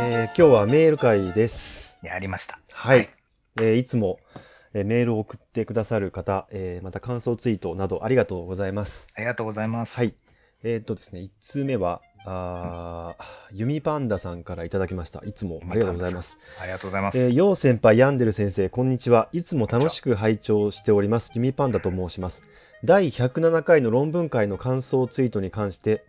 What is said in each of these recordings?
えー今日はメール会です。やりました。はい。えーいつも、えーメールを送ってくださる方、えーまた感想ツイートなどありがとうございます。ありがとうございます。はい。えーっとですね、1通目は、あーユミパンダさんからいただきました。いつもありがとうございます。ありがとうございます。えー、よう先輩、ヤンデル先生、こんにちは。いつも楽しく拝聴しております。ユミパンダと申します。第107回の論文会の感想ツイートに関して、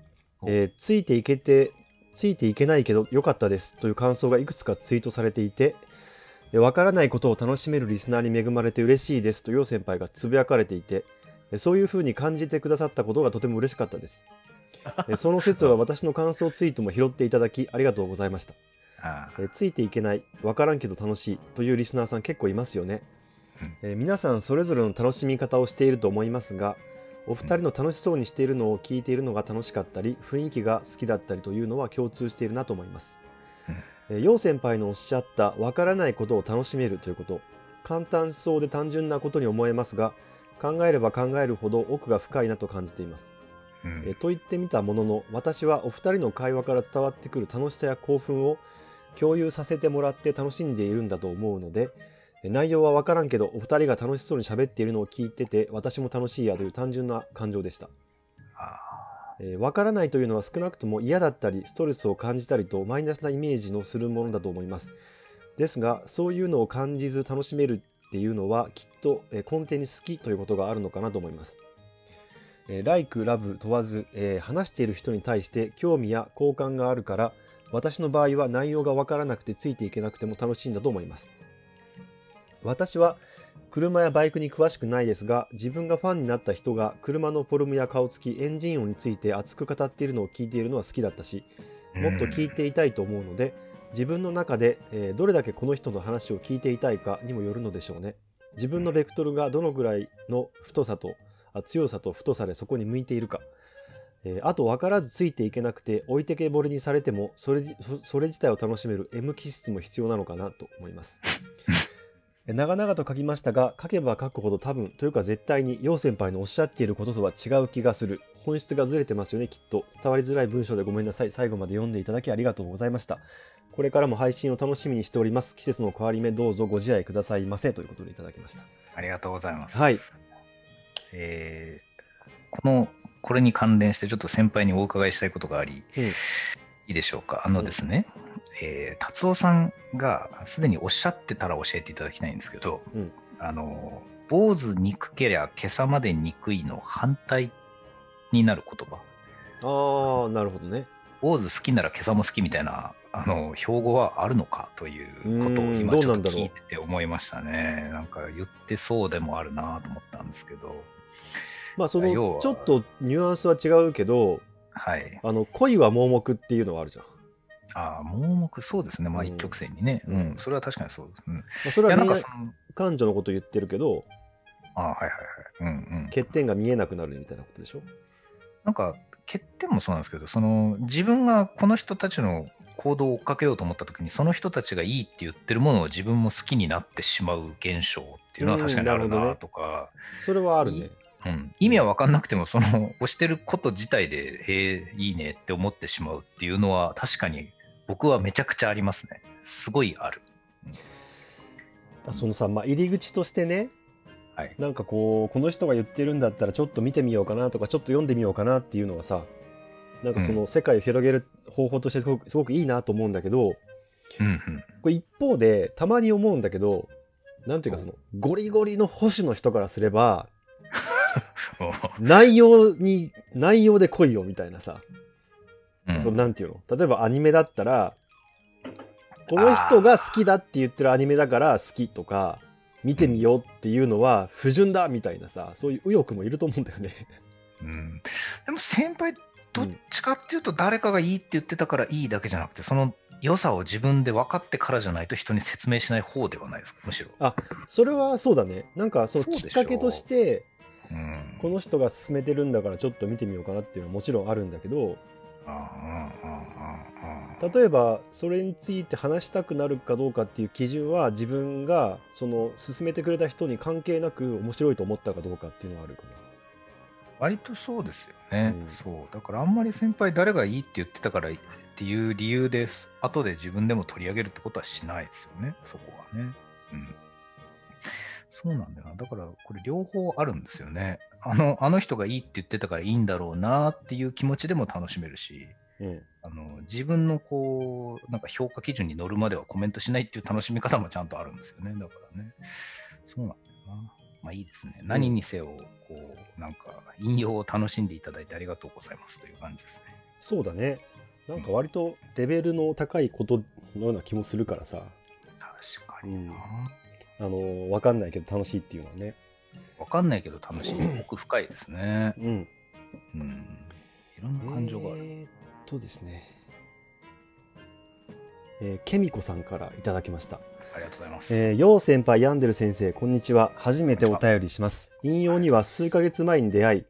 えーついていけて、ついていけないけど良かったですという感想がいくつかツイートされていて、えーわからないことを楽しめるリスナーに恵まれて嬉しいですとよう先輩がつぶやかれていて、えーそういうふうに感じてくださったことがとても嬉しかったです。えーその説は私の感想ツイートも拾っていただきありがとうございました。ついていけない、わからんけど楽しいというリスナーさん結構いますよね。えー皆さんそれぞれの楽しみ方をしていると思いますが、お二人の楽しそうにしているのを聞いているのが楽しかったり、雰囲気が好きだったりというのは共通しているなと思います。えー、陽先輩のおっしゃったわからないことを楽しめるということ、簡単そうで単純なことに思えますが、考えれば考えるほど奥が深いなと感じています。うんえーと言ってみたものの私はお二人の会話から伝わってくる楽しさや興奮を共有させてもらって楽しんでいるんだと思うのでえー内容は分からんけどお二人が楽しそうに喋っているのを聞いてて私も楽しいやという単純な感情でした、あえー分からないというのは少なくとも嫌だったりストレスを感じたりとマイナスなイメージのするものだと思います。ですがそういうのを感じず楽しめるっていうのはきっとえー根底に好きということがあるのかなと思います。えー、ライク、ラブ問わず、えー話している人に対して興味や好感があるから、私の場合は内容がわからなくてついていけなくても楽しいんだと思います。私は車やバイクに詳しくないですが、自分がファンになった人が車のフォルムや顔つき、エンジン音について熱く語っているのを聞いているのは好きだったし、ーもっと聞いていたいと思うので、自分の中で、えーどれだけこの人の話を聞いていたいかにもよるのでしょうね。自分のベクトルがどのぐらいの太さとあ強さと太さでそこに向いているか。えーあと分からずついていけなくて置いてけぼりにされてもそれそれ自体を楽しめる M 気質も必要なのかなと思います。え長々と書きましたが書けば書くほど多分というか絶対に陽先輩のおっしゃっていることとは違う気がする。本質がずれてますよねきっと。伝わりづらい文章でごめんなさい。最後まで読んでいただきありがとうございました。これからも配信を楽しみにしております。季節の変わり目どうぞご自愛くださいませ。ということでいただきました。ありがとうございます。はい。えーこの、これに関連してちょっと先輩にお伺いしたいことがあり、うんいいでしょうか。あのですね、えー達夫さんがすでにおっしゃってたら教えていただきたいんですけど、うんあの、坊主憎けりゃ今朝まで憎いの反対になる言葉。ああなるほどね坊主好きなら今朝も好きみたいなあの標語はあるのかということを今ちょっと聞いてて思いましたね。なんか言ってそうでもあるなと思ったんですけど。まあそのちょっとニュアンスは違うけどはい。あの恋は盲目っていうのはあるじゃん、まああ、盲目、そうですね。まあうん一直線にね。ううんん。それは確かにそうです。うん。あ、それはなんかその、感情のこと言ってるけどああ、はいはいはい。うんうん。欠点が見えなくなるみたいなことでしょ？なんか、欠点もそうなんですけど、その、自分がこの人たちの行動を追っかけようと思った時に、その人たちがいいって言ってるものを自分も好きになってしまう現象っていうのは確かにあるなうんなるほどねとか、それはあるねうん、意味は分かんなくても、その、押してること自体で、へえ、いいねって思ってしまうっていうのは、確かに僕はめちゃくちゃありますね。すごいある。そのさ、まあ、入り口としてねはい。なんかこうこの人が言ってるんだったらちょっと見てみようかなとかちょっと読んでみようかなっていうのはさなんかその世界を広げる方法としてすごくすごくいいなと思うんだけどうんうん。これ一方でたまに思うんだけどなんていうかそのゴリゴリの保守の人からすれば内容に内容で来いよみたいなさ、うん。そのなんていうの？例えばアニメだったらこの人が好きだって言ってるアニメだから好きとか見てみようっていうのは不純だみたいなさそういう右翼もいると思うんだよね。うん、でも先輩どっちかっていうと誰かがいいって言ってたからいいだけじゃなくてその良さを自分で分かってからじゃないと人に説明しない方ではないですか？むしろ。それはそうだね。なんかそのきっかけとしてうん、この人が勧めてるんだからちょっと見てみようかなっていうのはもちろんあるんだけど例えばそれについて話したくなるかどうかっていう基準は自分がその勧めてくれた人に関係なく面白いと思ったかどうかっていうのはあるか割とそうですよね、うん。そう。だからあんまり先輩誰がいいって言ってたからっていう理由です後で自分でも取り上げるってことはしないですよね。そこはね。うんそうなんだよな。だからこれ両方あるんですよね。あのあの人がいいって言ってたからいいんだろうなっていう気持ちでも楽しめるしうんあの自分のこうなんか評価基準に乗るまではコメントしないっていう楽しみ方もちゃんとあるんですよね。だからね。そうなんだよな。まあいいですね。何にせよこうなんか引用を楽しんでいただいてありがとうございますという感じですね。そうだね。なんか割とレベルの高いことのような気もするからさ。確かにな、あの分かんないけど楽しいっていうのはね。わかんないけど楽しい。奥深いですね。うん。うん。いろんな感情がある、えーっとですね。えーケミコさんからいただきました。ありがとうございます、えー、よう先輩ヤンデル先生こんにちは。初めてお便りします。引用には数ヶ月前に出会い、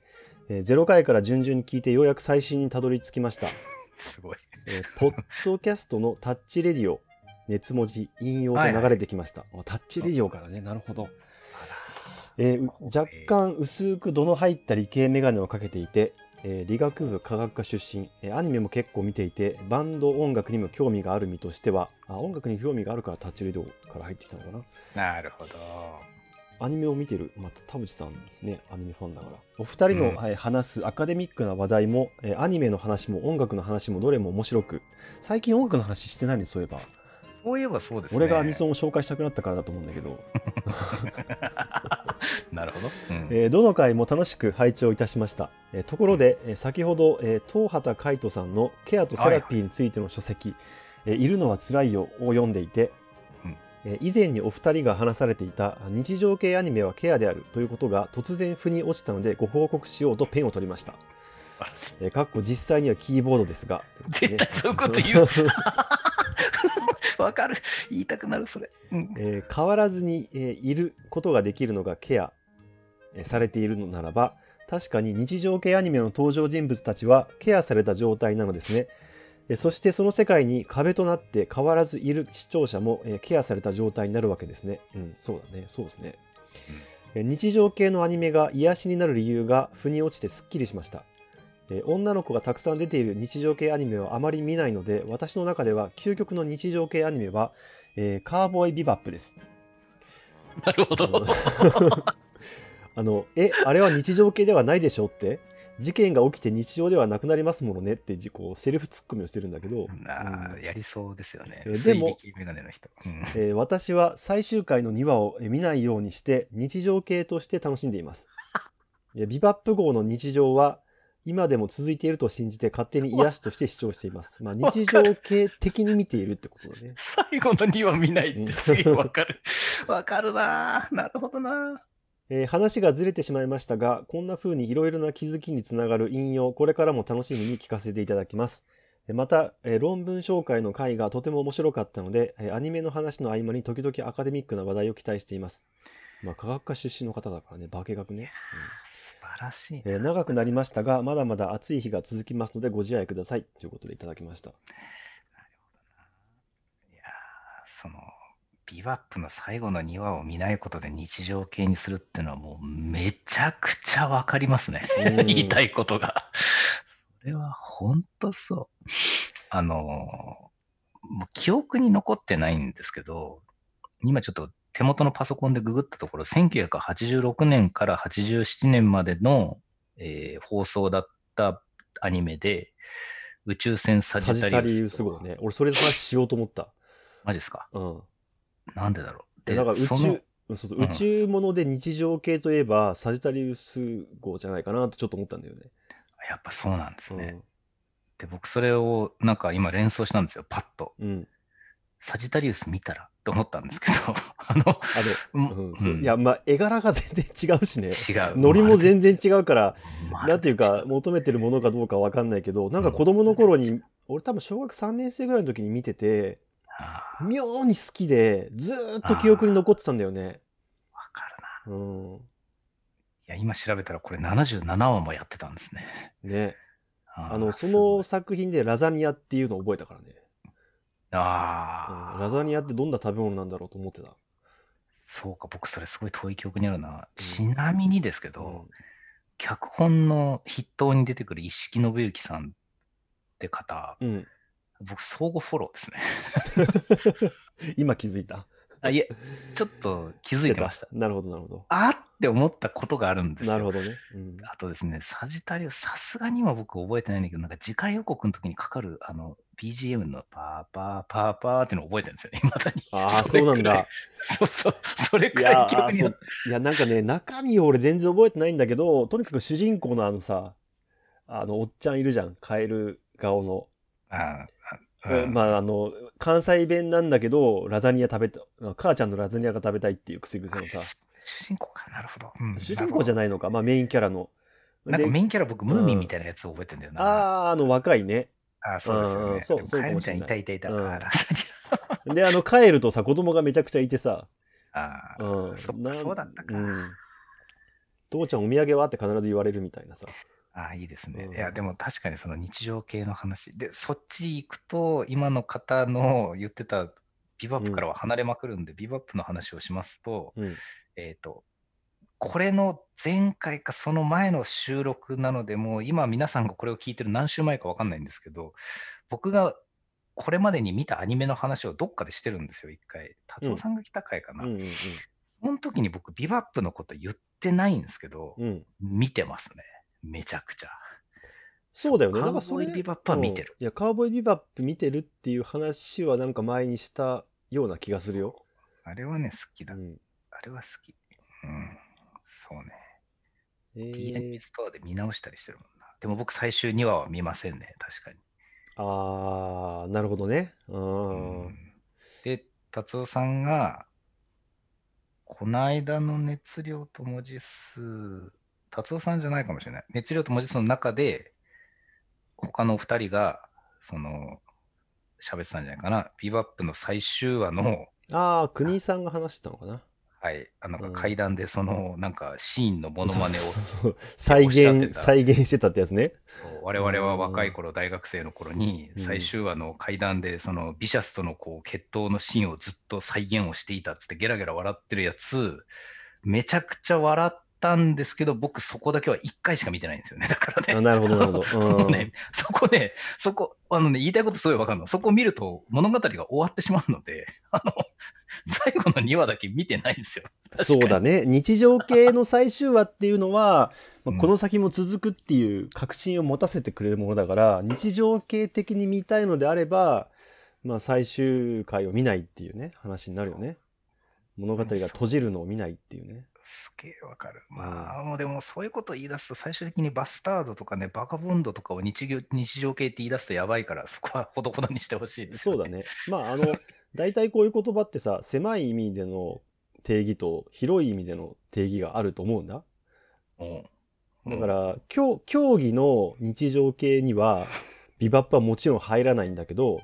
えー、0回から順々に聞いてようやく最新にたどり着きました、すごい。えーポッドキャストのタッチレディオ熱文字引用と流れてきました、あタッチレディオからね。なるほど、えーう若干薄く度の入った理系メガネをかけていて、えー理学部科学科出身、えーアニメも結構見ていてバンド音楽にも興味がある身としてはあ音楽に興味があるからタッチレディオから入ってきたのかな。なるほど。アニメを見てる、また田淵さんね、アニメファンだから。お二人の、うん。はい話すアカデミックな話題も、えーアニメの話も音楽の話もどれも面白く、最近音楽の話してないね、そういえば。そういえばそうですね。俺がアニソンを紹介したくなったからだと思うんだけど、なるほど、うん。えーどの回も楽しく拝聴いたしました。えーところで、えー先ほど、えー東畑海人さんのケアとセラピーについての書籍、えーいるのはつらいよを読んでいて、うん。えー以前にお二人が話されていた日常系アニメはケアであるということが突然腑に落ちたのでご報告しようとペンを取りました。えーかっこ実際にはキーボードですが。絶対そういうこと言う わかる。言いたくなるそれ、うん。えー変わらずに、えーいることができるのがケア、えーされているのならば確かに日常系アニメの登場人物たちはケアされた状態なのですね、えーそしてその世界に壁となって変わらずいる視聴者も、えーケアされた状態になるわけですね。うんそうだね。そうですね、えー日常系のアニメが癒しになる理由が腑に落ちてすっきりしましたえー女の子がたくさん出ている日常系アニメはあまり見ないので私の中では究極の日常系アニメは、えーカーボーイビバップです。なるほど。あの えあれは日常系ではないでしょって事件が起きて日常ではなくなりますものねってじこうセルフツッコミをしてるんだけど、なあうん。やりそうですよね。えーでもえー私は最終回の2話をえー見ないようにして日常系として楽しんでいます。えービバップ号の日常は今でも続いていると信じて勝手に癒しとして主張しています。まあ、日常系的に見ているってことだね。最後の2は見ないってすげえわかる わかるなあなるほどなえー話がずれてしまいましたが、こんな風にいろいろな気づきにつながる引用、これからも楽しみに聞かせていただきます。えーまた、えー論文紹介の回がとても面白かったので、えーアニメの話の合間に時々アカデミックな話題を期待しています。まあ、科学科出身の方だからね、化学ね。素晴らしい。うんえー長くなりましたが、まだまだ暑い日が続きますのでご自愛ください。ということでいただきました。いやーそのビバップの最後の2話を見ないことで日常系にするっていうのはもうめちゃくちゃわかりますね。うん。言いたいことが。それは本当そう。あのーもう記憶に残ってないんですけど今ちょっと手元のパソコンでググったところ1986年から87年までの、えー放送だったアニメで宇宙船ササジタジタリウス号ね。俺、それで話しようと思った。マジですか？うん。なんでだろう？でだから宇宙、宇宙もので日常系といえば、サジタリウス号じゃないかなとちょっと思ったんだよね。やっぱそうなんですね。うんで、僕それをなんか今連想したんですよ、パッと。うん。サジタリウス見たらと思ったんですけど、あの、あの、ううんそういや、まあ、絵柄が全然違うしね。違う。ノリも全然違うから、なんていうか、求めてるものかどうかわかんないけど、なんか子供の頃に、俺多分小学3年生ぐらいの時に見てて、妙に好きで、ずーっと記憶に残ってたんだよね。わかるな。うん。いや、今調べたらこれ77話もやってたんですね。ね。あの、その作品でラザニアっていうのを覚えたからね。あーうんラザニアってどんな食べ物なんだろうと思ってた？そうか、僕それすごい遠い記憶にあるな。ちなみにですけど、脚本の筆頭に出てくる一色信之さんって方、うん。僕、相互フォローですね。今気づいた？あいえ、ちょっと気づいてまし た。なるほど、なるほど。あーって思ったことがあるんですよ。なるほどね。うんあとですね、サジタリオ、さすがに今僕覚えてないんだけど、なんか次回予告の時にかかる、あの、BGM のパーパーパーパーっていうのを覚えてるんですよね、未だに。ああ、れそうなんだ。そうそう、それいくらやい記憶にいや、なんかね、中身を俺全然覚えてないんだけど、とにかく主人公のあのさ、あの、おっちゃんいるじゃん。カエル顔の。ああうんまあ、あの、関西弁なんだけど、ラザニア食べた、母ちゃんのラザニアが食べたいっていう癖癖のさ、主人公か、なるほど。うん主人公じゃないのか、まあメインキャラの。なんかでメインキャラ僕、ムーミンみたいなやつを覚えてんだよな。ああ、あの若いね。ああ、そうですようんね。そうそうかカエルちゃんいたいたいた。うんあラザニで、あの、カエルとさ、子供がめちゃくちゃいてさ、アああ、うん。そうだったか。うん。父ちゃんお土産は？って必ず言われるみたいなさ。ああ、いいですね。うんいや、でも確かにその日常系の話。で、そっち行くと、今の方の言ってたビバップからは離れまくるんで、ビバップの話をしますと、うん。えっ、と、これの前回かその前の収録なので、もう今皆さんがこれを聞いてる何週前か分かんないんですけど、僕がこれまでに見たアニメの話をどっかでしてるんですよ、一回。達夫さんが来た回かな。うんうんその時に僕、ビバップのこと言ってないんですけど、うん。うん。見てますね。めちゃくちゃ。そうだよね。カウボイビバップは見てる。うんいや、カウボーイビバップ見てるっていう話はなんか前にしたような気がするよ。あれはね、好きだ。うん。あれは好き。うん。そうね。えー、ストアで見直したりしてるもんな。でも僕、最終2話は見ませんね。確かに。あー、なるほどね。う。うんんで、達夫さんが、この間の熱量と文字数、達夫さんじゃないかもしれない。熱量と文字数の中で、他のお二人が、その、喋ってたんじゃないかな。ビバップの最終話の、あー、国井さんが話してたのかな。はい、あなんかうん階段でその、なんかシーンのモノマネをそうそうそう再現、再現してたってやつね。そう我々は若い頃、大学生の頃に、うん最終話の階段で、そのビシャスとのこう決闘のシーンをずっと再現をしていたっつって、ゲラゲラ笑ってるやつ、めちゃくちゃ笑ったんですけど、僕、そこだけは1回しか見てないんですよね。だからね。あなるほど、なるほど。うんそこね、そこ、あのね、言いたいことすごいわかるの。そこを見ると物語が終わってしまうので、あの、最後の2話だけ見てないんですよ。そうだね。ね。日常系の最終話っていうのは、まあうんこの先も続くっていう確信を持たせてくれるものだから、日常系的に見たいのであれば、まあ最終回を見ないっていうね、話になるよね。物語が閉じるのを見ないっていうね。すげえわかる。まあ、もうでもそういうことを言い出すと、最終的にバスタードとかね、バカボンドとかを日常日常系って言い出すとやばいから、そこはほどほどにしてほしいですよ、そうだ。ね。まああの、大体こういう言葉ってさ、狭い意味での定義と広い意味での定義があると思うんだ。うんだか、ら、競競技の日常系には、ビバップはもちろん入らないんだけど、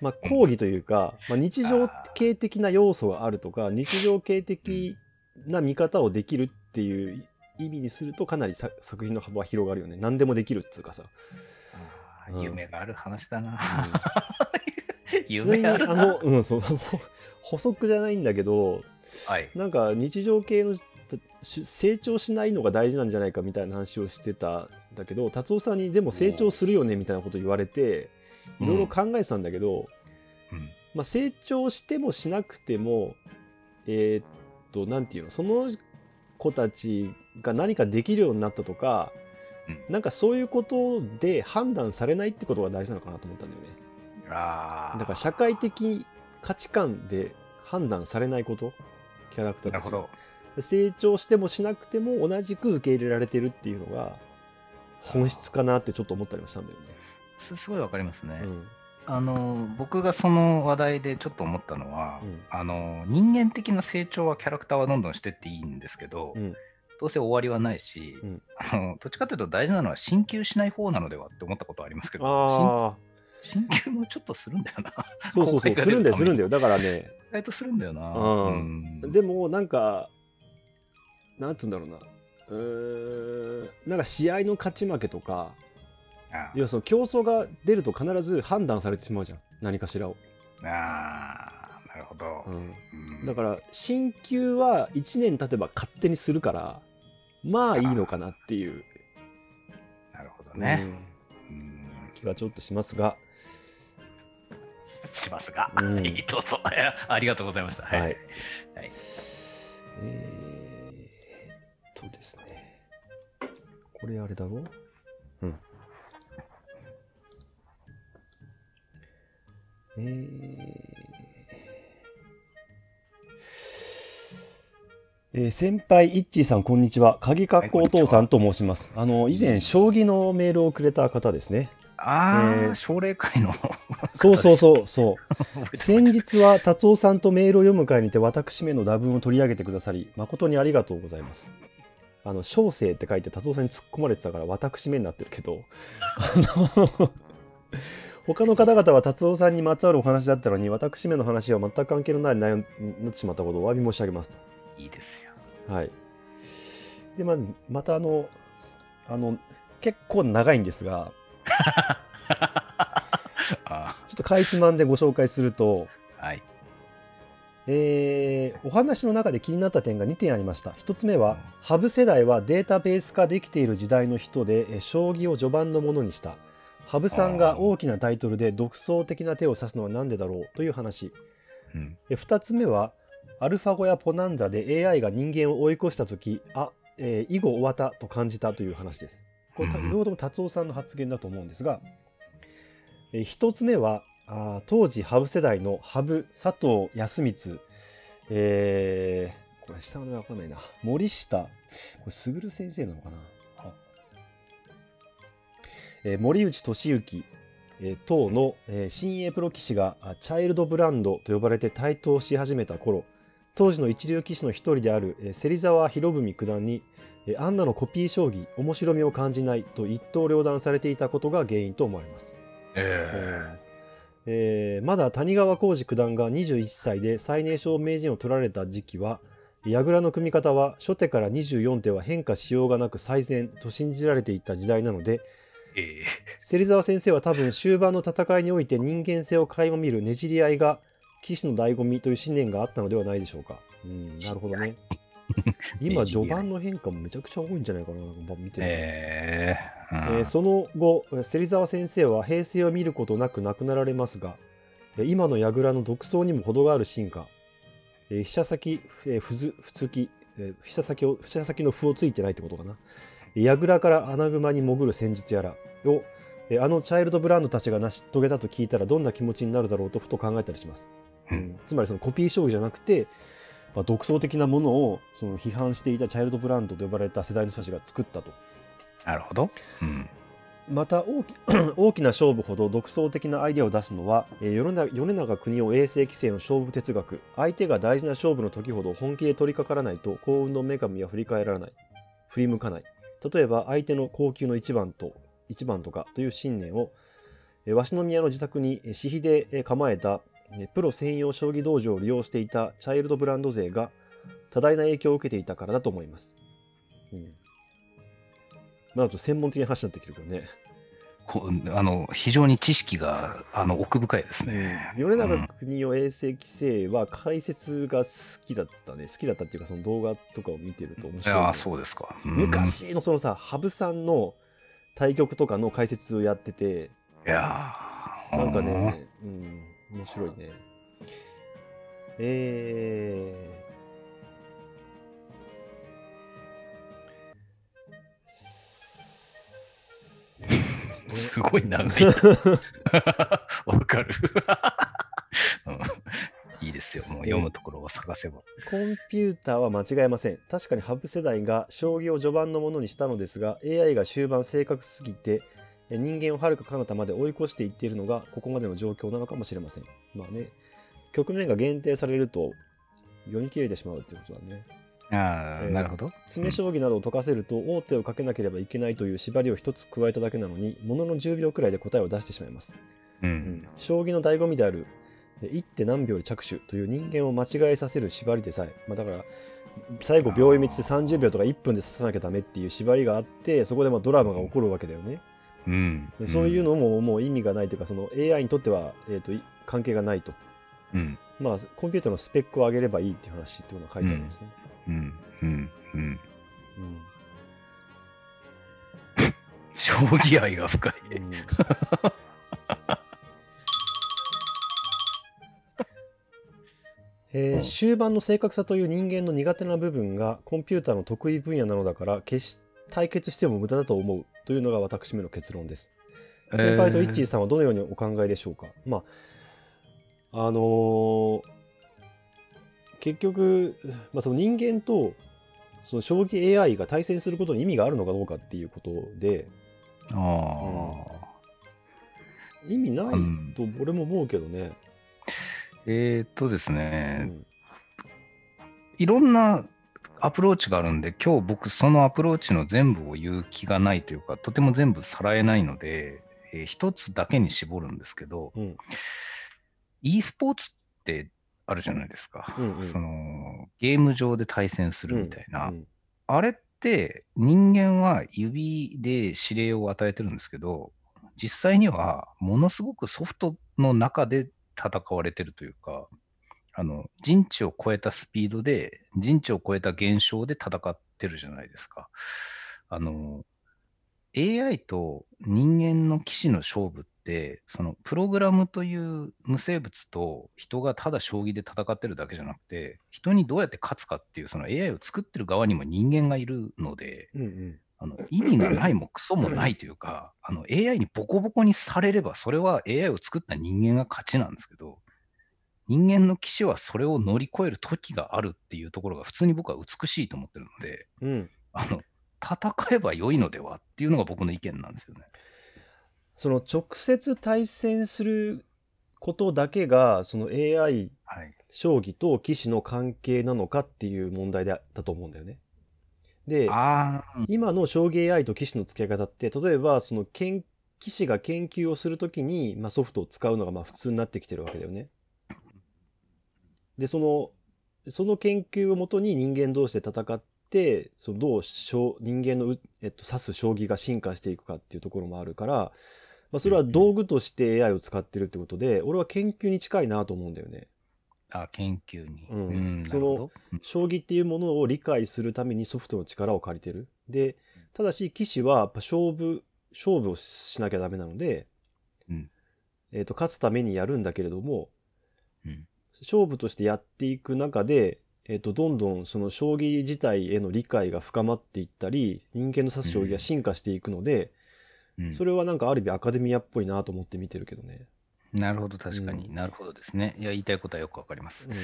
まあ、講義というか、まあ、日常系的な要素があるとか、日常系的な見方をできるっていう意味にすると、かなりさ作品の幅は広がるよね。何でもできるっつうかさ。うん夢がある話だな。ちなみに、夢あるな。あの、うん、そう、あの補足じゃないんだけど、はい。なんか日常系のし成長しないのが大事なんじゃないかみたいな話をしてたんだけど達夫さんにでも成長するよねみたいなこと言われていろいろ考えてたんだけど、うんまあ、成長してもしなくてもえーっとなんていうのその子たちが何かできるようになったとか、うんなんかそういうことで判断されないってことが大事なのかなと思ったんだよね。ああ。だから社会的価値観で判断されないこと？キャラクターたち。成長してもしなくても同じく受け入れられてるっていうのが本質かなってちょっと思ったりもしたんだよね。すすごいわかりますね。うんあの僕がその話題でちょっと思ったのは、うん。あの人間的な成長はキャラクターはどんどんしてっていいんですけど、うん。どうせ終わりはないし、うん。あのどっちかというと大事なのは進級しない方なのではって思ったことありますけどあ進進級もちょっとするんだよなあそうそうそうするんだよするんだよ。だからね。意外とするんだよな、でもなんかなんつうんだろうな。うーんなんか試合の勝ち負けとかあ要はその競争が出ると必ず判断されてしまうじゃん。何かしらを、あーなるほど、うん。うん。だから進級は1年経てば勝手にするからまあいいのかなっていう、なるほどね。うん。うん。気はちょっとしますが、しますが、うん。はいどうぞ。ありがとうございました。はい。はい。はい。えー、っとですね。これあれだろ？えーえー先輩、イッチーさん、こんにちは。鍵かっこお父さんと申します。あの、以前、将棋のメールをくれた方ですね。ああ、えー奨励会の。そうそうそう、そう。先日は達夫さんとメールを読む会にて私めの打文を取り上げてくださり誠にありがとうございます。あの小生って書いて達夫さんに突っ込まれてたから私めになってるけどあの他の方々は達夫さんにまつわるお話だったのに私めの話は全く関係のない内容になってしまったことをお詫び申し上げますいいですよ。と。はい。で、まあ、またあの、あの、結構長いんですが、あ ちょっとかいつまんでご紹介すると、ーはい。えーお話の中で気になった点が2点ありました1つ目は羽生世代はデータベース化できている時代の人でえー将棋を序盤のものにした羽生さんが大きなタイトルで独創的な手を指すのは何でだろうという話。うん。え2つ目はアルファ語やポナンザで AI が人間を追い越した時あ、えー以後終わったと感じたという話です。これ両方とも達夫さんの発言だと思うんですが、え1つ目はあー当時羽生世代の羽生佐藤康光。えー、これ下の名前わかんないな。森下。これ卓先生なのかな？あえー森内俊之、えー等の、えー新鋭プロ棋士があチャイルドブランドと呼ばれて台頭し始めた頃当時の一流棋士の一人である、えー芹沢博文九段に、えーアンナのコピー将棋面白みを感じないと一刀両断されていたことが原因と思われます。ええーまだ谷川浩司九段が21歳で最年少名人を取られた時期は矢倉の組み方は初手から24手は変化しようがなく最善と信じられていた時代なのでー、え。芹沢先生は多分終盤の戦いにおいて人間性を垣間見るねじり合いが騎士の醍醐味という信念があったのではないでしょうか。うん、なるほどね。今、序盤の変化もめちゃくちゃ多いんじゃないかな、見てえーうん。えーその後、えー芹沢先生は平成を見ることなく亡くなられますが、えー今の櫓の独創にも程がある進化、えー飛車先、えー、ふず、ふつき、えー飛車先を、飛車先の歩をついてないってことかな。えー櫓から穴熊に潜る戦術やらを、えーあのチャイルドブランドたちが成し遂げたと聞いたらどんな気持ちになるだろうとふと考えたりします。ううんんつまりそのコピー将棋じゃなくて、まあ、独創的なものをその批判していたチャイルドブランドと呼ばれた世代の人たちが作ったと。なるほど。うん。また大き 大きな勝負ほど独創的なアイデアを出すのは、えー米長国を衛生規制の勝負哲学相手が大事な勝負の時ほど本気で取り掛からないと幸運の女神は振り返らない振り向かない例えば相手の高級の1番と1番とかという信念を、鷲宮の自宅に私費で構えたプロ専用将棋道場を利用していたチャイルドブランド勢が多大な影響を受けていたからだと思います。うんまあ、あと専門的な話になってきてるけどね。あの非常に知識があの奥深いですね。米長国を衛生規制は解説が好きだったね。好きだったっていうか、その動画とかを見てると面い白いね、そうですか。うん昔のそのさ、羽生さんの対局とかの解説をやってて、いやーなんかね、うん、面白いね。えー、すごい長い。わかる、うんいいですよ。もう読むところを探せば。コンピューターは間違いません。確かに羽生世代が将棋を序盤のものにしたのですが、AI が終盤正確すぎて、え人間をはるか彼方まで追い越していっているのがここまでの状況なのかもしれません。まあね、局面が限定されると読み切れてしまうってことだね。ああ、えーなるほど。詰将棋などを解かせると王手をかけなければいけないという縛りを一つ加えただけなのに、ものの10秒くらいで答えを出してしまいます。うん。将棋の醍醐味であるえ一手何秒で着手という人間を間違えさせる縛りでさえ、まあ、だから最後秒読みって30秒とか1分で指さなきゃダメっていう縛りがあってそこでまあドラマが起こるわけだよね、うん。でそういうのももう意味がないというかその AI にとっては、えー、とい関係がないとうん。まあコンピューターのスペックを上げればいいっていう話っていうのが書いてありますね、うん。うん。うん。うん将棋愛が深い。うんえー終盤の正確さという人間の苦手な部分がコンピューターの得意分野なのだから決し対決しても無駄だと思うというのが私めの結論です。先輩とイッチーさんはどのようにお考えでしょうか、まああのー結局、まあ、その人間とその将棋 AI が対戦することに意味があるのかどうかっていうことで。ああ。意味ないと俺も思うけどね。えーっとですうね、ん。いろんなアプローチがあるんで、今日僕そのアプローチの全部を言う気がないというか、とても全部さらえないので、えー一つだけに絞るんですけど、うん。e スポーツってあるじゃないですか。うんうんそのゲーム上で対戦するみたいな。うんあれって人間は指で指令を与えてるんですけど、実際にはものすごくソフトの中で戦われてるというか、あの人知を超えたスピードで、人知を超えた現象で戦ってるじゃないですか。あの AI と人間の棋士の勝負って、そのプログラムという無生物と人がただ将棋で戦ってるだけじゃなくて、人にどうやって勝つかっていう、その AI を作ってる側にも人間がいるので、うんうんあの意味がないもクソもないというか、あの AI にボコボコにされれば、それは AI を作った人間が勝ちなんですけど、人間の棋士はそれを乗り越える時があるっていうところが普通に僕は美しいと思ってるので、うんあの戦えば良いのではっていうのが僕の意見なんですよね。その直接対戦することだけがその AI はい。将棋と棋士の関係なのかっていう問題だったと思うんだよね。でああ、今の将棋 AI と棋士の付き合い方って例えばその研棋士が研究をするときに、まあ、ソフトを使うのがまあ普通になってきてるわけだよね。でそのその研究をもとに人間同士で戦ってそのどう将人間のう、えっと、指す将棋が進化していくかっていうところもあるから、まあ、それは道具として AI を使ってるってことで俺は研究に近いなと思うんだよね。あ研究に。うん。その将棋っていうものを理解するためにソフトの力を借りてる。で、ただし棋士はやっぱ勝負、勝負をしなきゃダメなので、うん。えっと、勝つためにやるんだけれども、うん。勝負としてやっていく中で、えっと、どんどんその将棋自体への理解が深まっていったり、人間の指す将棋が進化していくので、うんそれはなんかある意味アカデミアっぽいなと思って見てるけどね。なるほど、確かに、うんなるほどですね。いや、言いたいことはよくわかります。うん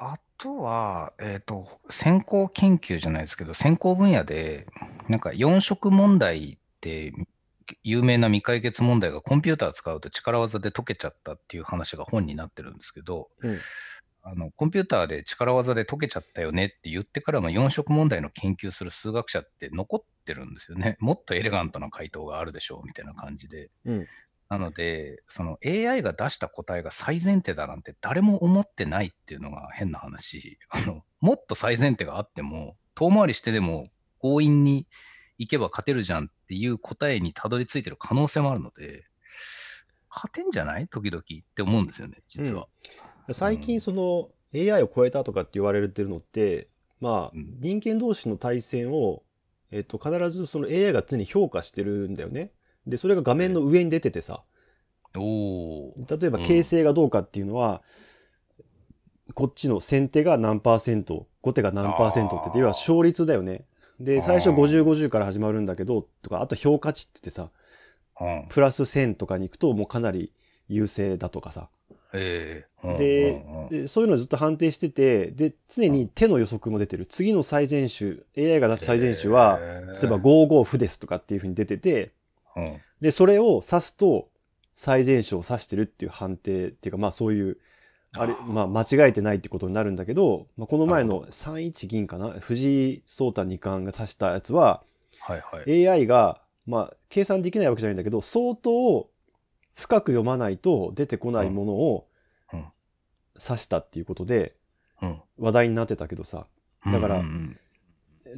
あとは、えっ、と、先行研究じゃないですけど、先行分野で、なんか4色問題って、有名な未解決問題がコンピューター使うと力技で解けちゃったっていう話が本になってるんですけど、うんあのコンピューターで力技で解けちゃったよねって言ってからも4色問題の研究する数学者って残ってるんですよね。もっとエレガントな回答があるでしょうみたいな感じで。うんなので、その AI が出した答えが最前提だなんて誰も思ってないっていうのが変な話。あのもっと最前提があっても、遠回りしてでも強引に行けば勝てるじゃんっていう答えにたどり着いてる可能性もあるので、勝てんじゃない？時々って思うんですよね、実は。最近その AI を超えたとかって言われてるのって、まあうん。人間同士の対戦を、えっと、必ずその AI が常に評価してるんだよね。で、それが画面の上に出ててさ、おー。例えばうん。形勢がどうかっていうのは、こっちの先手が何パーセント、後手が何パーセントって要は勝率だよね。で、最初50、50から始まるんだけど、とか、あと評価値って言ってさ、うん。プラス1000とかに行くともうかなり優勢だとかさ。ええ。でうんうんそういうのをずっと判定しててで常に手の予測も出てる。次の最善手 AI が出す最善手は、へー例えば5五歩ですとかっていうふうに出ててうん。でそれを指すと最善手を指してるっていう判定っていうかまあそういうあれまあ間違えてないってことになるんだけど、まあ、この前のなるほ3一銀かな藤井聡太二冠が指したやつははいはい。AI がまあ計算できないわけじゃないんだけど相当深く読まないと出てこないものをうん。うん。指したっていうことでうん。話題になってたけどさ。だからうんうん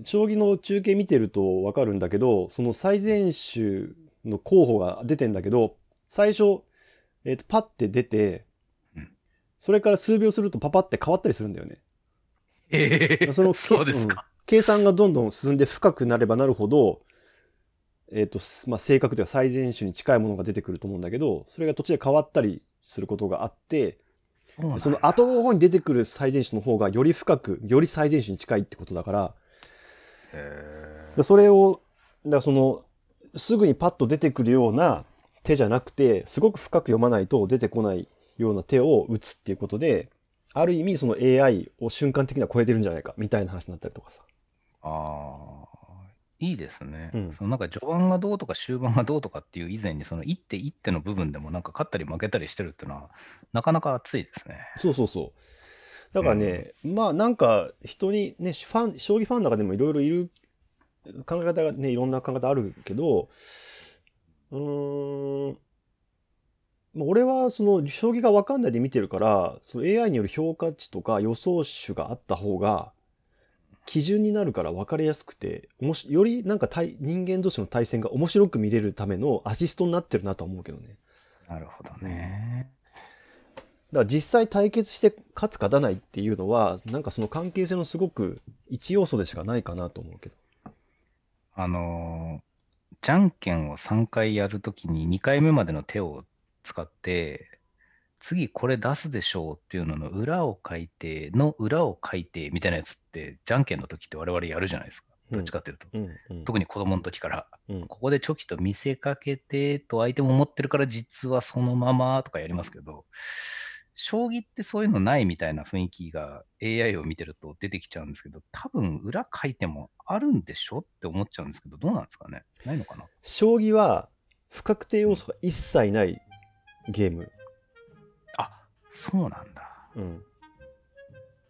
将棋の中継見てると分かるんだけどその最善手の候補が出てんだけど最初、えーとパッて出てうん。それから数秒するとパパって変わったりするんだよね。ええそのそうですか。計算がどんどん進んで深くなればなるほどえーとすまあ、性格というか最善手に近いものが出てくると思うんだけどそれが途中で変わったりすることがあってその後の方に出てくる最善手の方がより深くより最善手に近いってことだからそれをだからそのすぐにパッと出てくるような手じゃなくてすごく深く読まないと出てこないような手を打つっていうことである意味その AI を瞬間的には超えてるんじゃないかみたいな話になったりとかさ。ああ、いいですね。うんそのなんか序盤がどうとか終盤がどうとかっていう以前に、その一手一手の部分でもなんか勝ったり負けたりしてるっていうのは、なかなか熱いですね。そうそうそう。だからね、まあなんか人にね、ファン、将棋ファンの中でもいろいろいる考え方がね、いろんな考え方あるけど、うーん、まあ俺はその将棋が分かんないで見てるから、その AI による評価値とか予想手があった方が、基準になるから分かりやすくて、おもしよりなんか対人間同士の対戦が面白く見れるためのアシストになってるなとは思うけどね。なるほどね。だから実際対決して勝つ勝たないっていうのはなんかその関係性のすごく一要素でしかないかなと思うけど。あのーじゃんけんを3回やるときに2回目までの手を使って、次これ出すでしょうっていうのの裏を書いて、の裏を書いてみたいなやつって、じゃんけんの時って我々やるじゃないですか。どっちかっていうと。うんうん特に子供の時から。うんここでチョキと見せかけてと相手も思ってるから実はそのままとかやりますけど、将棋ってそういうのないみたいな雰囲気が AI を見てると出てきちゃうんですけど、多分裏書いてもあるんでしょって思っちゃうんですけど、どうなんですかねないのかな将棋は不確定要素が一切ないゲーム。あ、そうなんだ。うん、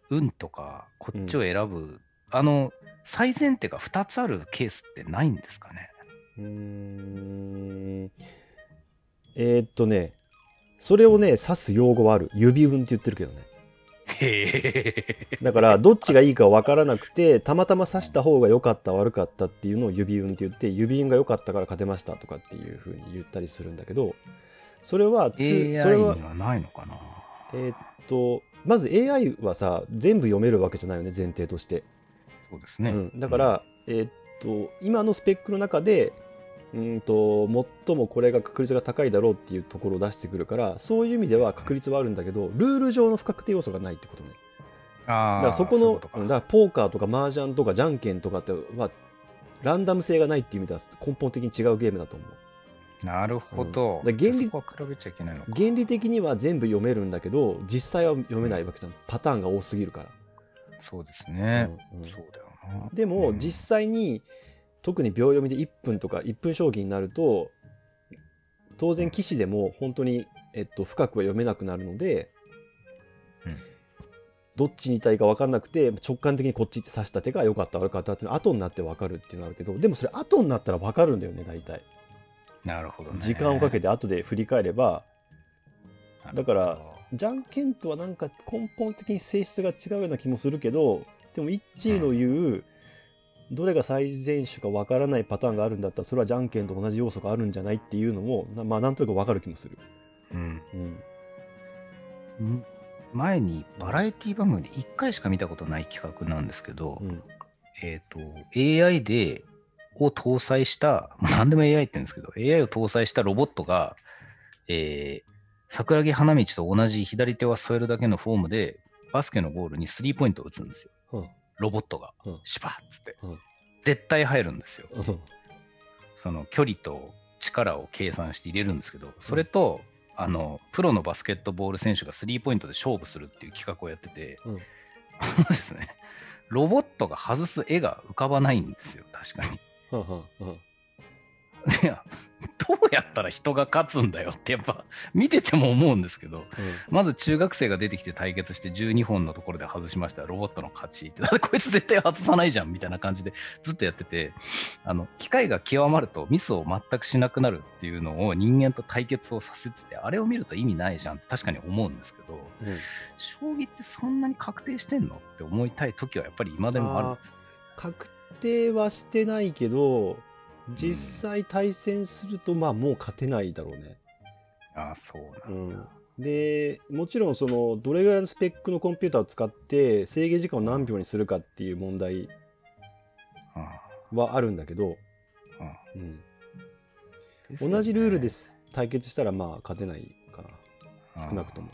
運とかこっちを選ぶ、あの、最前提が2つあるケースってないんですかね？うーん。えーっとねそれをね指す用語はある。指運って言ってるけどね。だからどっちがいいか分からなくてたまたま指した方が良かった悪かったっていうのを指運って言って指運が良かったから勝てましたとかっていう風に言ったりするんだけどそれはつ AI それはにはないのかな？えーっとまず AI はさ全部読めるわけじゃないよね前提として、そうですね。うん、だから、えーっと今のスペックの中でうーんと最もこれが確率が高いだろうっていうところを出してくるからそういう意味では確率はあるんだけどルール上の不確定要素がないってことね。だああ、からそこのういうだからポーカーとか麻雀とかじゃんけんとかってはランダム性がないっていう意味では根本的に違うゲームだと思うなるほど。うん原理は比べちゃいけないのか。原理的には全部読めるんだけど実際は読めないわけじゃんパターンが多すぎるから、そうですね。うんうんそうだよな。でもうん実際に特に秒読みで1分とか1分将棋になると当然棋士でも本当に、えっと、深くは読めなくなるので、うんどっちにいたいか分かんなくて直感的にこっちって指した手が良かった悪かったっていうのは後になって分かるっていうのがあるけどでもそれ後になったら分かるんだよね大体なるほどね。時間をかけて後で振り返ればだからじゃんけんとはなんか根本的に性質が違うような気もするけどでも一致の言う、どれが最善手かわからないパターンがあるんだったらそれはじゃんけんと同じ要素があるんじゃないっていうのもなまあなんとなくわかる気もする。うん。うん。ん前にバラエティ番組で1回しか見たことない企画なんですけど、うん。えっ、と、AI で、を搭載した、まあ、何でも AI って言うんですけど、AI を搭載したロボットが、えー桜木花道と同じ左手は添えるだけのフォームで、バスケのゴールにスリーポイントを打つんですよ。うんロボットが。うんシュパッつって、うん絶対入るんですよ。うんその距離と力を計算して入れるんですけど、それと、あの、プロのバスケットボール選手がスリーポイントで勝負するっていう企画をやってて、ですね、ロボットが外す絵が浮かばないんですよ、確かに。うんうんうん。いや、どうやったら人が勝つんだよってやっぱ見てても思うんですけど、まず中学生が出てきて対決して12本のところで外しました。ロボットの勝ちって、だってこいつ絶対外さないじゃんみたいな感じでずっとやってて、あの、機械が極まるとミスを全くしなくなるっていうのを人間と対決をさせてて、あれを見ると意味ないじゃんって確かに思うんですけど、うん。将棋ってそんなに確定してんのって思いたい時はやっぱり今でもあるんですよ。確定はしてないけど実際対戦するとまあもう勝てないだろうね。ああ、そううなんだ。ん、でもちろんそのどれぐらいのスペックのコンピューターを使って制限時間を何秒にするかっていう問題あはあるんだけど、うん、同じルールです対決したらまあ勝てないかな。少なくとも。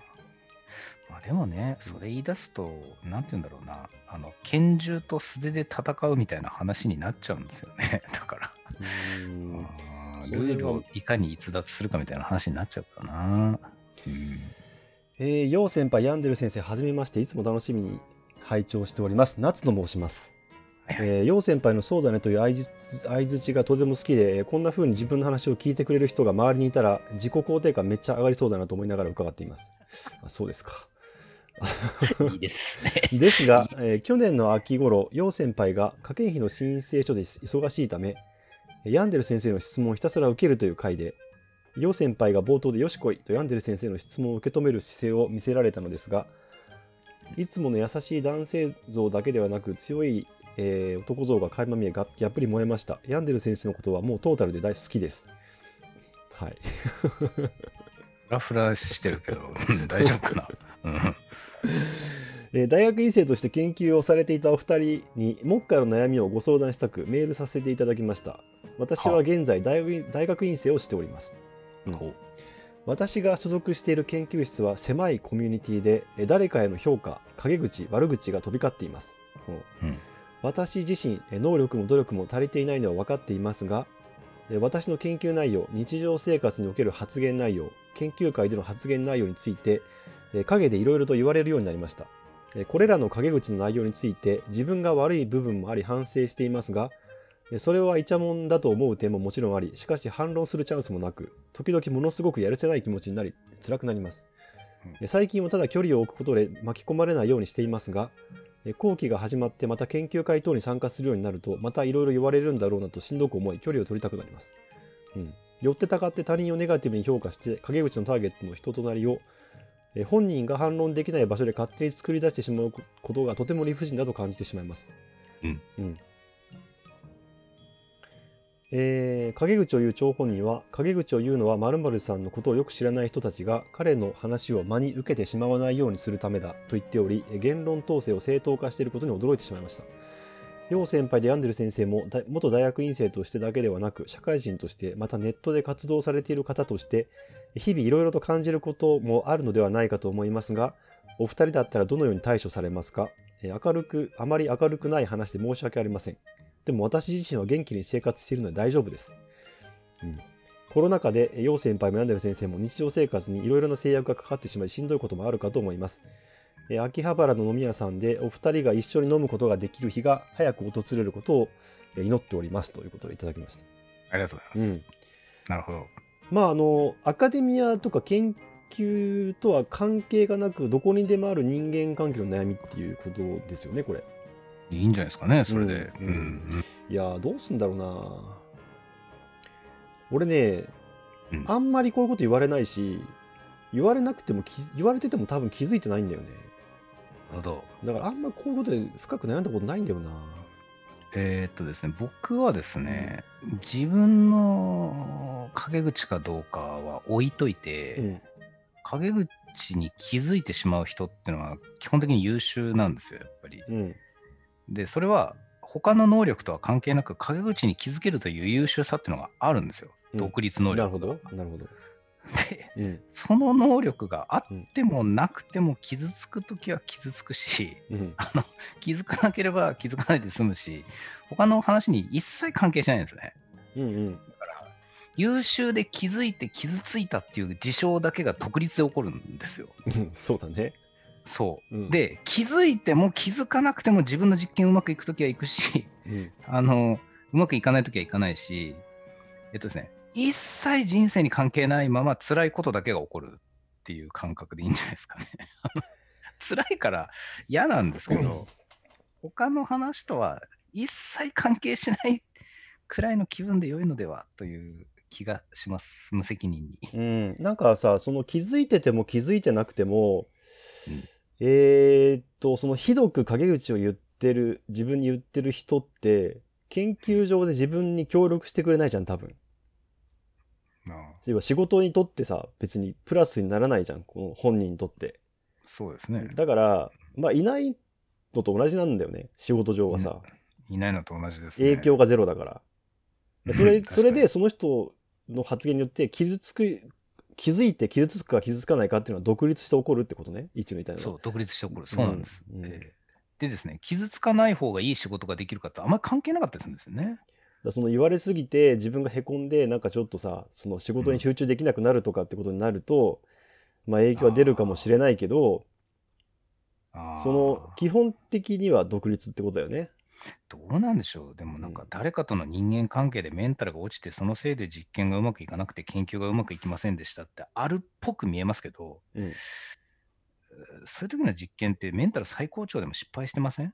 まあでもね、それ言い出すと、なんて言うんだろうな、あの拳銃と素手で戦うみたいな話になっちゃうんですよね。だから、うーんルールをいかに逸脱するかみたいな話になっちゃうかな。うん、えー、よう先輩ヤンデル先生はじめましていつも楽しみに拝聴しております夏と申しますえー、陽先輩のそうだねという相づちがとても好きで、えーこんな風に自分の話を聞いてくれる人が周りにいたら自己肯定感めっちゃ上がりそうだなと思いながら伺っています。あそうですか。いいですね。ですが、えー去年の秋頃、陽先輩が家計費の申請書で忙しいため、ヤンデル先生の質問をひたすら受けるという回で、陽先輩が冒頭でよしこいとヤンデル先生の質問を受け止める姿勢を見せられたのですが、いつもの優しい男性像だけではなく強い、えー男像が垣間見えがやっぱり燃えました。ヤンデル先生のことはもうトータルで大好きです。はい。フラフラしてるけど、うん大丈夫かな。うんえー大学院生として研究をされていたお二人に目下の悩みをご相談したくメールさせていただきました。私は現在大学院大学院生をしております、うん。こ私が所属している研究室は狭いコミュニティでえー誰かへの評価陰口悪口が飛び交っています、う。んうん。私自身えー能力も努力も足りていないのは分かっていますがえー私の研究内容日常生活における発言内容研究会での発言内容についてえー陰でいろいろと言われるようになりました。えーこれらの陰口の内容について自分が悪い部分もあり反省していますがえーそれはイチャモンだと思う点ももちろんありしかし反論するチャンスもなく時々ものすごくやるせない気持ちになり辛くなります。最近はただ距離を置くことで巻き込まれないようにしていますがえー後期が始まってまた研究会等に参加するようになるとまたいろいろ言われるんだろうなとしんどく思い距離を取りたくなります、うん、寄ってたかって他人をネガティブに評価して陰口のターゲットの人となりをえー本人が反論できない場所で勝手に作り出してしまうことがとても理不尽だと感じてしまいます。うん。うん。えー陰口を言う張本人は、陰口を言うのは〇〇さんのことをよく知らない人たちが彼の話を真に受けてしまわないようにするためだと言っており、え言論統制を正当化していることに驚いてしまいました。楊先輩で病んでる先生もだ元大学院生としてだけではなく社会人としてまたネットで活動されている方として日々いろいろと感じることもあるのではないかと思いますがお二人だったらどのように対処されますか？えー明るくあまり明るくない話で申し訳ありませんでも私自身は元気に生活しているので大丈夫です、うん、コロナ禍で楊先輩も病んでる先生も日常生活にいろいろな制約がかかってしまいしんどいこともあるかと思いますえー秋葉原の飲み屋さんでお二人が一緒に飲むことができる日が早く訪れることをえー祈っておりますということをいただきました。ありがとうございます。うん、なるほど。まああのアカデミアとか研究とは関係がなくどこにでもある人間関係の悩みっていうことですよねこれ。いいんじゃないですかね、それで。うんうんいやーどうすんだろうな俺ね、うんあんまりこういうこと言われないし言われなくても気言われてても多分気づいてないんだよね。なるほど。だからあんまこういうことで深く悩んだことないんだよな。えーっとですね、僕はですね、自分の陰口かどうかは置いといて、うん陰口に気づいてしまう人っていうのは基本的に優秀なんですよ、やっぱり。うんで、それは他の能力とは関係なく陰口に気づけるという優秀さっていうのがあるんですよ。うん独立能力が。なるほど。なるほど。で、うん。その能力があってもなくても傷つくときは傷つくし、うん。あの気づかなければ気づかないで済むし、他の話に一切関係しないんですね。うんうん。だから、優秀で気づいて傷ついたっていう事象だけが独立で起こるんですよ。うんそうだね。そう。うんで、気づいても気づかなくても自分の実験うまくいくときはいくし、うん。あの、うまくいかないときはいかないし、えっとですね、一切人生に関係ないまま辛いことだけが起こるっていう感覚でいいんじゃないですかね。辛いから嫌なんですけど、他の話とは一切関係しないくらいの気分で良いのではという気がします、無責任に。うん。なんかさ、その気づいてても気づいてなくても、うんえーっと、そのひどく陰口を言ってる、自分に言ってる人って、研究上で自分に協力してくれないじゃん、多分。要は仕事にとってさ、別にプラスにならないじゃん、この本人にとって。そうですね。だから、まあ、いないのと同じなんだよね、仕事上はさ。いないのと同じですね。影響がゼロだから。それうんそれで、その人の発言によって傷つく気づいて傷つくか傷つかないかっていうのは独立して起こるってことね一の言いたいのはそう、独立して起こる。そうなんです。うんうんえーでですね、傷つかない方がいい仕事ができるかってあんまり関係なかったりするんですよね。その言われすぎて自分がへこんでなんかちょっとさその仕事に集中できなくなるとかってことになると、まあ影響は出るかもしれないけどその基本的には独立ってことだよね。どうなんでしょう。でもなんかうん誰かとの人間関係でメンタルが落ちて、そのせいで実験がうまくいかなくて研究がうまくいきませんでしたってあるっぽく見えますけど、うん。えーそういう時の実験ってメンタル最高潮でも失敗してません？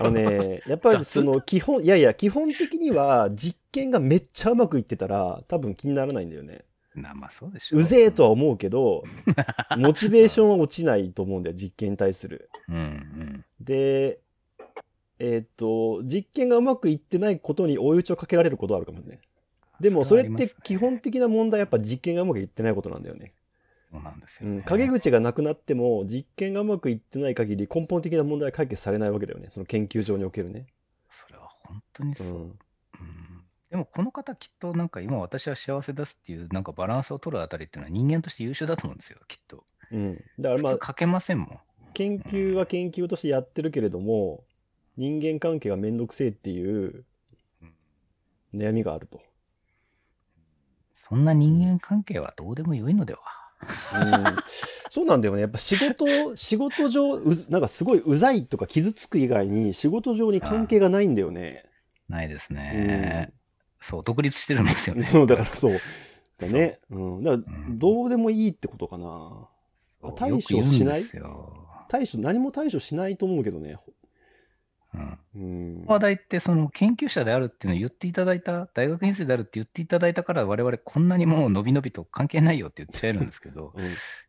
あのね やっぱりその基本いやいや基本的には実験がめっちゃうまくいってたら多分気にならないんだよね。なまあそうでしょうぜえとは思うけどモチベーションは落ちないと思うんだよ実験に対する。うんうん。でえーっと実験がうまくいってないことに追い打ちをかけられることはあるかもしれない。でもそれって基本的な問題はやっぱ実験がうまくいってないことなんだよね。そうなんですよ、ねうん、陰口がなくなっても実験がうまくいってない限り根本的な問題は解決されないわけだよねその研究上におけるね。それは本当にそう。うんうんでもこの方きっとなんか今私は幸せですっていうなんかバランスを取るあたりっていうのは人間として優秀だと思うんですよ、きっと。うん、だからまあ書けませんもん。研究は研究としてやってるけれども人間関係がめんどくせえっていううん悩みがあると。そんな人間関係はどうでもよいのでは。うん、そうなんだよねやっぱ仕事仕事上うなんかすごいうざいとか傷つく以外に仕事上に関係がないんだよね。ないですうんね。そう、独立してるんですよね。そうだからそうだね。うん、だからうんどうでもいいってことかな。そう対処しない？対処何も対処しないと思うけどね。うんうん、話題ってその研究者であるっていうのを言っていただいた、大学院生であるって言っていただいたから、我々こんなにもう伸び伸びと関係ないよって言っちゃえるんですけど、うん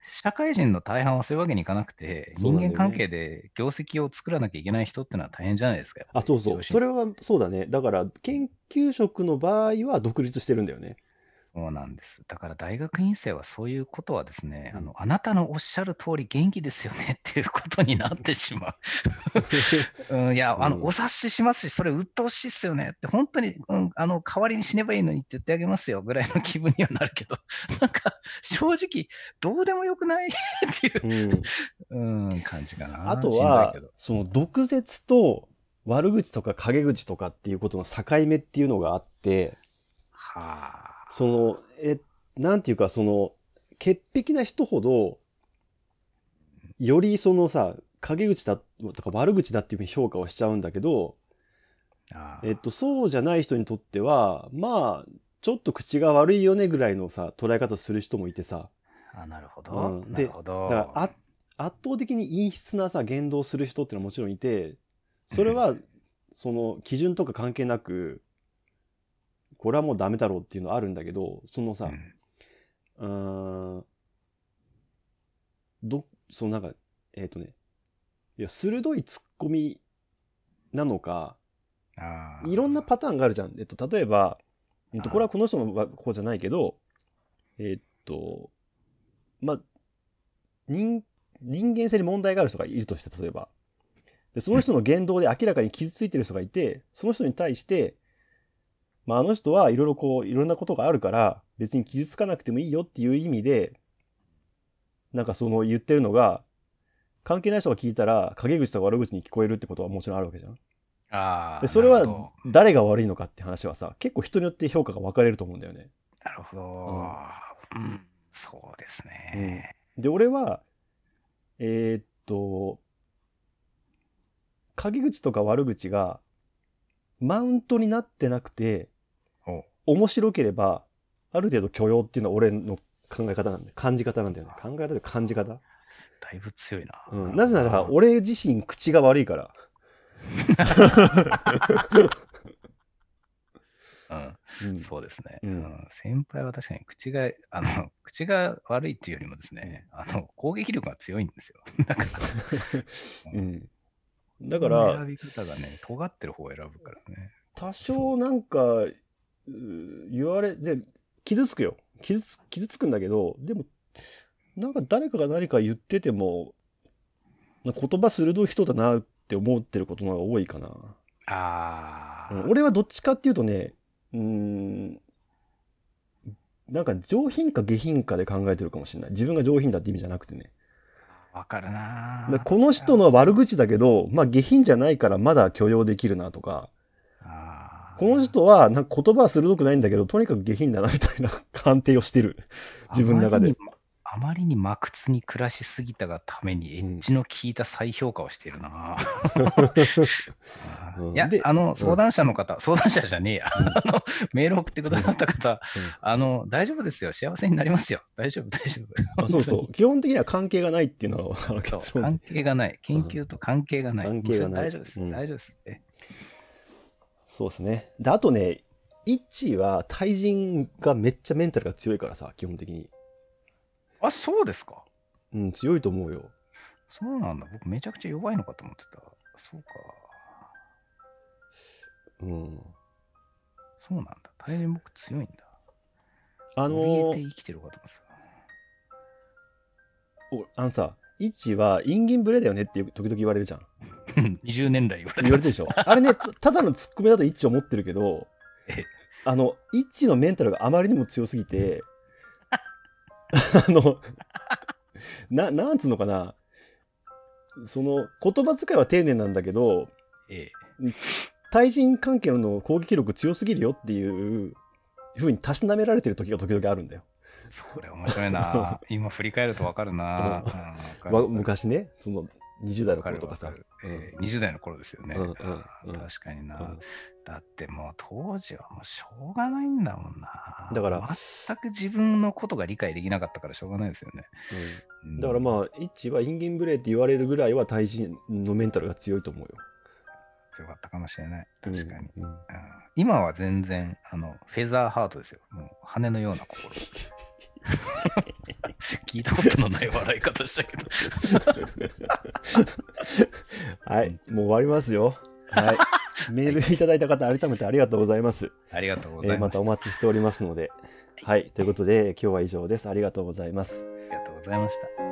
社会人の大半はそういうわけにいかなくて、ね人間関係で業績を作らなきゃいけない人っていうのは大変じゃないですか。あ、りそうそう。それはそうだね。だから研究職の場合は独立してるんだよね。そうなんです。だから大学院生はそういうことはですね、うんあのあなたのおっしゃる通り元気ですよねっていうことになってしまう。うん、いや、あの、うんお察ししますし、それ鬱陶しいっすよねって、本当に、うん、あの、代わりに死ねばいいのにって言ってあげますよぐらいの気分にはなるけど、なんか、正直、どうでもよくない っていう、うん、うん、感じかな。あとはその毒舌と悪口とか陰口とかっていうことの境目っていうのがあって、はあ。その、え、なんていうか、その、潔癖な人ほど、よりそのさ、陰口だとか悪口だっていうふうに評価をしちゃうんだけど、えっと、そうじゃない人にとっては、まあ、ちょっと口が悪いよねぐらいのさ、捉え方する人もいてさ、あ、なるほど。うんなるほど。だからあ圧倒的に陰湿なさ、言動する人ってのはもちろんいて、それは、その基準とか関係なく、これはもうダメだろうっていうのはあるんだけど、そのさ、うんうーん、ど、そのなんか、えっ、とね、いや、鋭いツッコミなのか、いろんなパターンがあるじゃん。えっと、例えば、えっと、これはこの人のはこうじゃないけど、えっと、まあ、人、人間性に問題がある人がいるとして、例えば。で、その人の言動で明らかに傷ついてる人がいて、その人に対して、まあ、あの人はいろいろこう、いろんなことがあるから、別に傷つかなくてもいいよっていう意味で、なんかその言ってるのが、関係ない人が聞いたら、陰口とか悪口に聞こえるってことはもちろんあるわけじゃん。あーでそれは誰が悪いのかって話はさ結構人によって評価が分かれると思うんだよね。なるほど。うん、そうですね。で俺はえーっと陰口とか悪口がマウントになってなくてお面白ければある程度許容っていうのは俺の考え方なんだよ。感じ方なんだよね。考え方で感じ方、だいぶ強いな。うん、なぜなら俺自身口が悪いから。うん、うん。そうですね、ううん。ん先輩は確かに口が、あの、口が悪いっていうよりもですね、あの、攻撃力が強いんですよ。だから、うん、だから選び方がね、尖ってる方を選ぶからね。多少なんかう言われで傷つくよ。傷つ傷つくんだけどでもなんか誰かが何か言っててもな言葉鋭い人だなって思ってることの方が多いかな、ああ、うん俺はどっちかっていうとねうーんなんか上品か下品かで考えてるかもしれない。自分が上品だって意味じゃなくてね。わかるな。でこの人の悪口だけど、まあ下品じゃないからまだ許容できるなとか、あーこの人はなんか言葉は鋭くないんだけど、とにかく下品だなみたいな判定をしてる。自分の中で。あまりに真屈に暮らしすぎたがためにエッジの効いた再評価をしているな、うんいやで、あの、相談者の方、相談者じゃねえや、うんあの、メール送ってくださった方、うんあの、大丈夫ですよ、幸せになりますよ、大丈夫、大丈夫。あそうそう。基本的には関係がないっていうのは関係がない。研究と関係がない。関係がない大丈夫です。うん大丈夫です。えそうですね。で、あとね、イッチーは対人がめっちゃメンタルが強いからさ、基本的に。あ、そうですか？うん、強いと思うよ。そうなんだ。僕めちゃくちゃ弱いのかと思ってた。そうか。うん。そうなんだ。対人僕強いんだ。あの怯えてー生きてるかと思っておあのさ、イッチーはインギンブレだよねって時々言われるじゃん。た。20年来言われてます言われてるでしょ。あれね、たただのツッコミだとイッチー思ってるけどえ、あの、イッチーのメンタルがあまりにも強すぎて、あの、な、なんつうのかな、その、言葉遣いは丁寧なんだけど、ええ。対人関係の攻撃力強すぎるよっていうふうにたしなめられてる時が時々あるんだよ。それ面白いな。今振り返るとわかるな。うん昔ね、その20代の頃とかさ。わかる。ええ20代の頃ですよね。うんうんうん確かにな。うんだってもう当時はもうしょうがないんだもんな。だから全く自分のことが理解できなかったからしょうがないですよね。うんだからまあ、イッチはインギンブレイって言われるぐらいは対人のメンタルが強いと思うよ。強かったかもしれない。確かに。うん。うんうん今は全然あのフェザーハートですよ。もう羽のような心。聞いたことのない笑い方したけど。はい、もう終わりますよ。はい。メールいただいた方、改めてありがとうございます。ありがとうごえーまざいました。たお待ちしておりますので。はい。ということで、今日は以上です。ありがとうございます。ありがとうございました。